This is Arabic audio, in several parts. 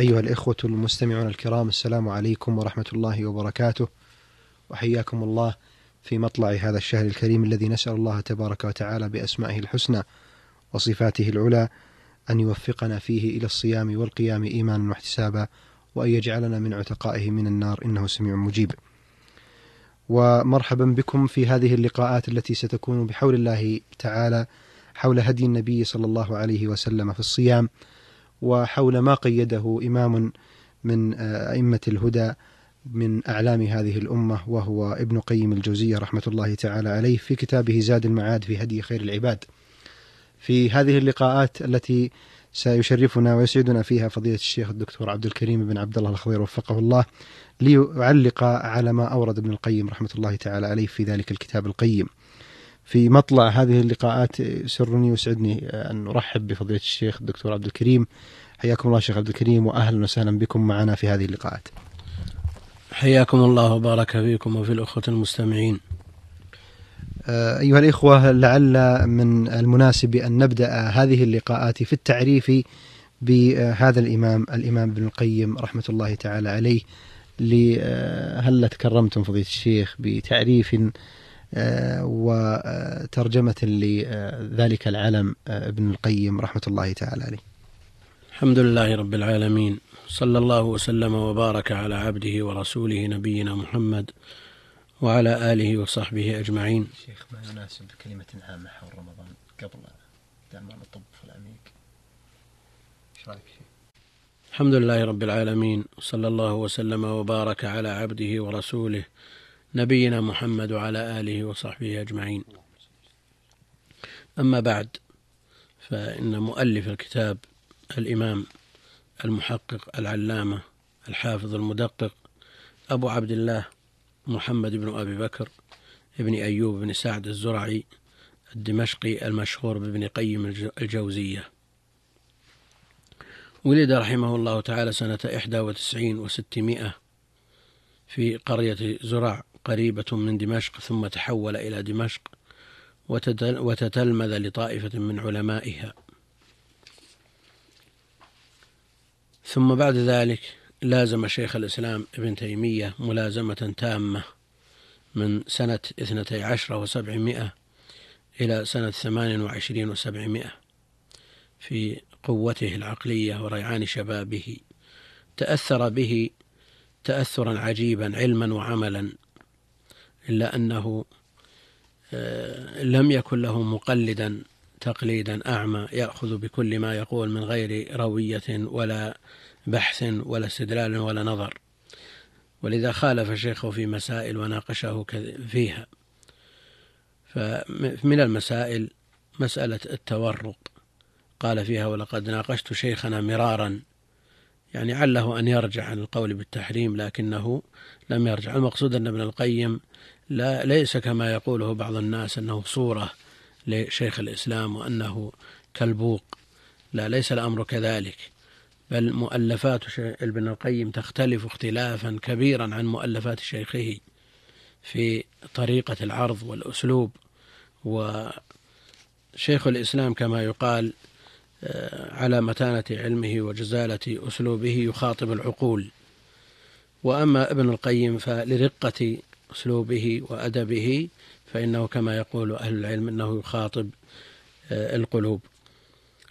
أيها الإخوة المستمعون الكرام السلام عليكم ورحمة الله وبركاته. وحياكم الله في مطلع هذا الشهر الكريم الذي نسأل الله تبارك وتعالى بأسمائه الحسنى وصفاته العلى أن يوفقنا فيه إلى الصيام والقيام إيمانا واحتسابا وأن يجعلنا من عتقائه من النار إنه سميع مجيب. ومرحبا بكم في هذه اللقاءات التي ستكون بحول الله تعالى حول هدي النبي صلى الله عليه وسلم في الصيام. وحول ما قيده إمام من أئمة الهدى من أعلام هذه الأمة وهو ابن قيم الجوزية رحمة الله تعالى عليه في كتابه زاد المعاد في هدي خير العباد. في هذه اللقاءات التي سيشرفنا ويسعدنا فيها فضيلة الشيخ الدكتور عبد الكريم بن عبد الله الخضير وفقه الله ليعلق على ما أورد ابن القيم رحمة الله تعالى عليه في ذلك الكتاب القيم. في مطلع هذه اللقاءات سرني ويسعدني أن نرحب بفضيلة الشيخ الدكتور عبد الكريم. حياكم الله شيخ عبد الكريم وأهلا وسهلا بكم معنا في هذه اللقاءات. حياكم الله وبارك فيكم وفي الأخوة المستمعين. أيها الإخوة لعل من المناسب أن نبدأ هذه اللقاءات في التعريف بهذا الإمام الإمام ابن القيم رحمة الله تعالى عليه. هل تكرمتم فضيلة الشيخ بتعريف وترجمة لذلك العلم ابن القيم رحمة الله تعالى عليه. الحمد لله رب العالمين صلى الله وسلم وبارك على عبده ورسوله نبينا محمد وعلى آله وصحبه أجمعين. شيخ ما يناسب كلمة عامة حول رمضان قبل دعم الطب في العميق؟ إيش رأيك شيخ؟ الحمد لله رب العالمين صلى الله وسلم وبارك على عبده ورسوله نبينا محمد وعلى آله وصحبه أجمعين. أما بعد فإن مؤلف الكتاب الإمام المحقق العلامة الحافظ المدقق أبو عبد الله محمد بن أبي بكر ابن أيوب بن سعد الزرعي الدمشقي المشهور بابن قيم الجوزية. ولد رحمه الله تعالى سنة إحدى وتسعين وستمائة في قرية زرع قريبة من دمشق ثم تحول إلى دمشق وتتلمذ لطائفة من علمائها. ثم بعد ذلك لازم شيخ الإسلام ابن تيمية ملازمة تامة من سنة اثنتي عشر وسبعمائة إلى سنة ثمان وعشرين وسبعمائة في قوته العقلية وريعان شبابه. تأثر به تأثرا عجيبا علما وعملا. إلا أنه لم يكن له مقلدا تقليدا أعمى يأخذ بكل ما يقول من غير روية ولا بحث ولا استدلال ولا نظر. ولذا خالف شيخه في مسائل وناقشه فيها. فمن المسائل مسألة التورق. قال فيها ولقد ناقشت شيخنا مرارا يعني عله أن يرجع عن القول بالتحريم لكنه لم يرجع. المقصود أن ابن القيم لا ليس كما يقوله بعض الناس أنه صورة لشيخ الإسلام وأنه كالبوق. لا ليس الأمر كذلك بل مؤلفات ابن القيم تختلف اختلافا كبيرا عن مؤلفات شيخه في طريقة العرض والأسلوب. وشيخ الإسلام كما يقال على متانة علمه وجزالة أسلوبه يخاطب العقول. وأما ابن القيم فلرقة أسلوبه وأدبه فإنه كما يقول أهل العلم أنه يخاطب القلوب.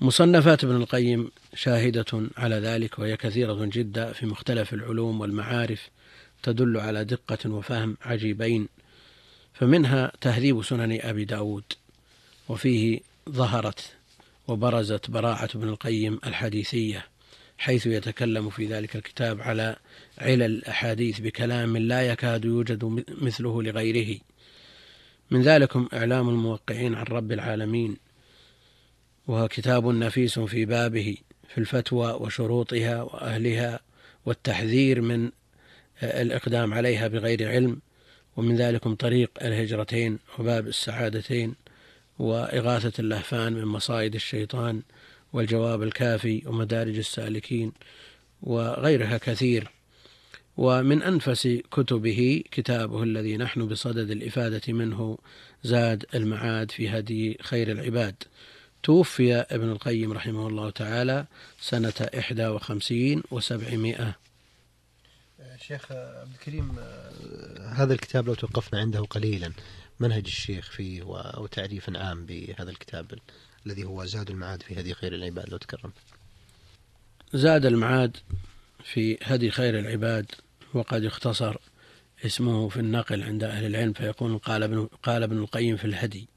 مصنفات ابن القيم شاهدة على ذلك وهي كثيرة جدا في مختلف العلوم والمعارف تدل على دقة وفهم عجيبين. فمنها تهذيب سنن أبي داود وفيه ظهرت وبرزت براعة ابن القيم الحديثية حيث يتكلم في ذلك الكتاب على علل الأحاديث بكلام لا يكاد يوجد مثله لغيره. من ذلكم إعلام الموقعين عن رب العالمين وهو كتاب نفيس في بابه في الفتوى وشروطها وأهلها والتحذير من الإقدام عليها بغير علم ومن ذلكم طريق الهجرتين وباب السعادتين. وإغاثة اللهفان من مصائد الشيطان والجواب الكافي ومدارج السالكين وغيرها كثير. ومن أنفس كتبه كتابه الذي نحن بصدد الإفادة منه زاد المعاد في هدي خير العباد. توفي ابن القيم رحمه الله تعالى سنة إحدى وخمسين وسبعمائة. شيخ عبد الكريم هذا الكتاب لو توقفنا عنده قليلا. منهج الشيخ فيه أو تعريف عام بهذا الكتاب الذي هو زاد المعاد في هدي خير العباد لو تكرم. زاد المعاد في هدي خير العباد وقد اختصر اسمه في النقل عند أهل العلم فيكون قال ابن, قال ابن القيم في الهدي.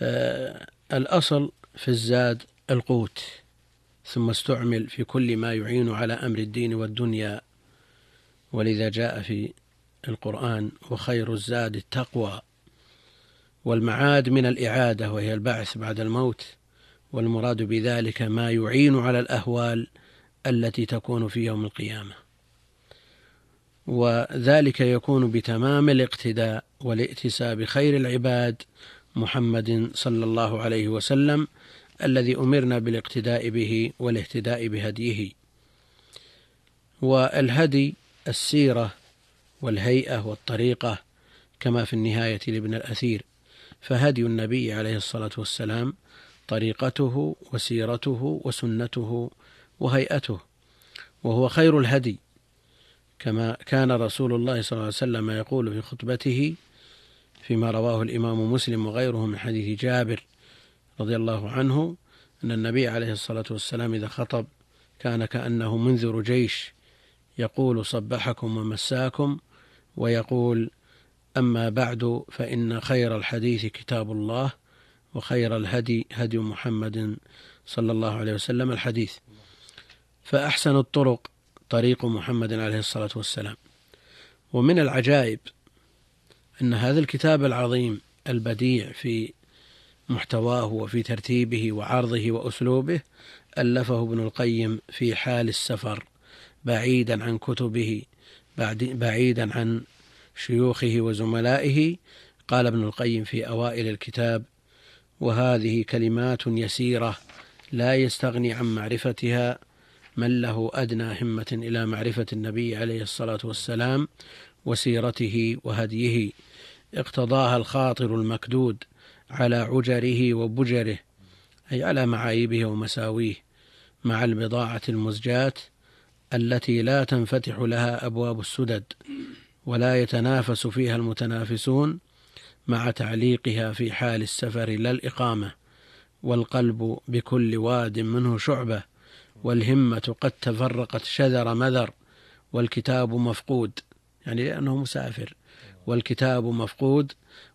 آه الأصل في الزاد القوت ثم استعمل في كل ما يعين على أمر الدين والدنيا ولذا جاء في القرآن وخير الزاد التقوى والمعاد من الإعادة وهي البعث بعد الموت والمراد بذلك ما يعين على الأهوال التي تكون في يوم القيامة. وذلك يكون بتمام الاقتداء والائتساء بخير العباد محمد صلى الله عليه وسلم الذي أمرنا بالاقتداء به والاهتداء بهديه. والهدي السيرة والهيئة والطريقة كما في النهاية لابن الأثير. فهدي النبي عليه الصلاة والسلام طريقته وسيرته وسنته وهيئته وهو خير الهدي. كما كان رسول الله صلى الله عليه وسلم يقول في خطبته فيما رواه الإمام مسلم وغيره من حديث جابر رضي الله عنه أن النبي عليه الصلاة والسلام إذا خطب كان كأنه منذر جيش يقول صبحكم ومساكم ويقول أما بعد فإن خير الحديث كتاب الله وخير الهدي هدي محمد صلى الله عليه وسلم الحديث. فأحسن الطرق طريق محمد عليه الصلاة والسلام. ومن العجائب أن هذا الكتاب العظيم البديع في محتواه وفي ترتيبه وعرضه وأسلوبه ألفه ابن القيم في حال السفر بعيدا عن كتبه بعيدا عن شيوخه وزملائه قال ابن القيم في أوائل الكتاب وهذه كلمات يسيرة لا يستغني عن معرفتها من له أدنى همة إلى معرفة النبي عليه الصلاة والسلام وسيرته وهديه. اقتضاها الخاطر المكدود على عجره وبجره أي على معايبه ومساويه مع البضاعة المزجاة التي لا تنفتح لها أبواب السدد ولا يتنافس فيها المتنافسون مع تعليقها في حال السفر لا الإقامة والقلب بكل واد منه شعبة والهمة قد تفرقت شذر مذر والكتاب مفقود. يعني لأنه مسافر. والكتاب مفقود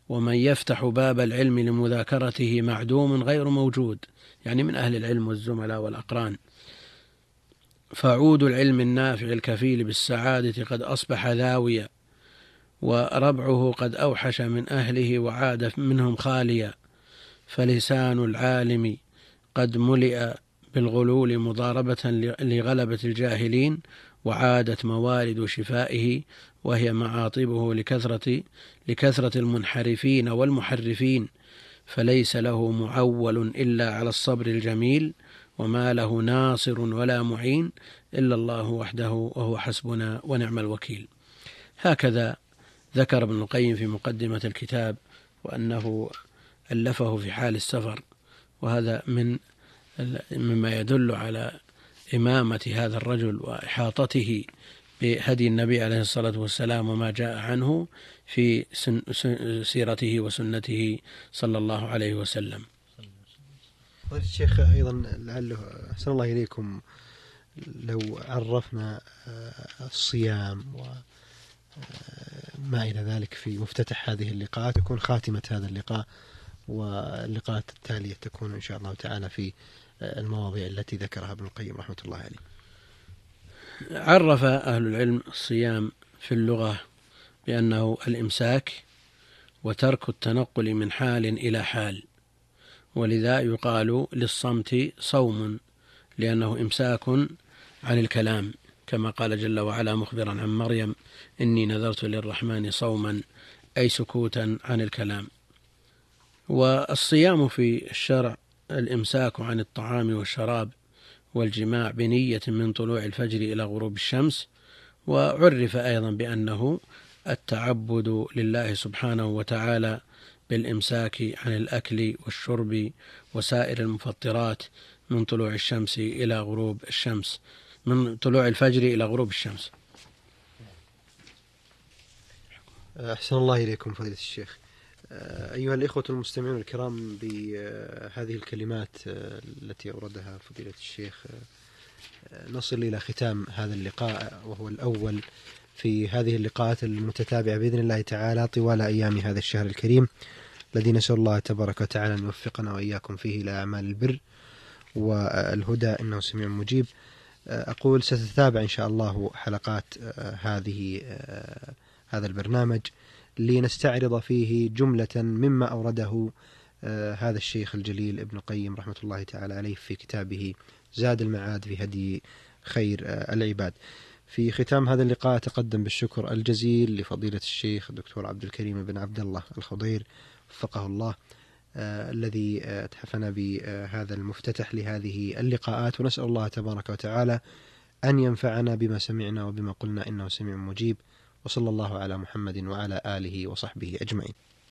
ومن يفتح باب العلم لمذاكرته معدوم غير موجود. يعني من أهل العلم والزملاء والأقران. فعود العلم النافع الكفيل بالسعادة قد أصبح ذاويا وربعه قد أوحش من أهله وعاد منهم خاليا. فلسان العالم قد ملئ بالغلول مضاربة لغلبة الجاهلين وعادت موارد شفائه وهي معاطبه لكثرة لكثرة المنحرفين والمحرفين. فليس له معول إلا على الصبر الجميل وما له ناصر ولا معين إلا الله وحده وهو حسبنا ونعم الوكيل. هكذا ذكر ابن القيم في مقدمة الكتاب وأنه ألفه في حال السفر وهذا من مما يدل على إمامة هذا الرجل وإحاطته بهدي النبي عليه الصلاة والسلام وما جاء عنه في سيرته وسنته صلى الله عليه وسلم. الشيخ أيضا لعله أحسن الله إليكم لو عرفنا آه، الصيام و آه، إلى ذلك في مفتتح هذه اللقاءات تكون خاتمة هذا اللقاء واللقاءات التالية تكون إن شاء الله تعالى في المواضيع التي ذكرها ابن القيم رحمة الله عليه. عرف أهل العلم الصيام في اللغة بأنه الإمساك وترك التنقل من حال إلى حال. ولذا يقال للصمت صوم لأنه إمساك عن الكلام كما قال جل وعلا مخبرا عن مريم إني نذرت للرحمن صوما أي سكوتا عن الكلام. والصيام في الشرع الإمساك عن الطعام والشراب والجماع بنية من طلوع الفجر إلى غروب الشمس وعرف أيضا بأنه التعبد لله سبحانه وتعالى بالإمساك عن الأكل والشرب وسائر المفطرات من طلوع الشمس إلى غروب الشمس من طلوع الفجر إلى غروب الشمس. أحسن الله إليكم فضيلة الشيخ. أيها الإخوة المستمعون الكرام بهذه الكلمات التي أوردها فضيلة الشيخ نصل إلى ختام هذا اللقاء وهو الأول في هذه اللقاءات المتتابعة بإذن الله تعالى طوال أيام هذا الشهر الكريم الذي نسأل الله تبارك وتعالى أن يوفقنا وإياكم فيه إلى أعمال البر والهدى. إنه سميع مجيب. أقول ستتابع إن شاء الله حلقات هذه هذا البرنامج لنستعرض فيه جملة مما أورده هذا الشيخ الجليل ابن القيم رحمة الله تعالى عليه في كتابه زاد المعاد في هدي خير العباد. في ختام هذا اللقاء أتقدم بالشكر الجزيل لفضيلة الشيخ الدكتور عبد الكريم بن عبد الله الخضير وفقه الله آه الذي أتحفنا بهذا المفتتح لهذه اللقاءات. ونسأل الله تبارك وتعالى أن ينفعنا بما سمعنا وبما قلنا إنه سميع مجيب. وصلى الله على محمد وعلى آله وصحبه أجمعين.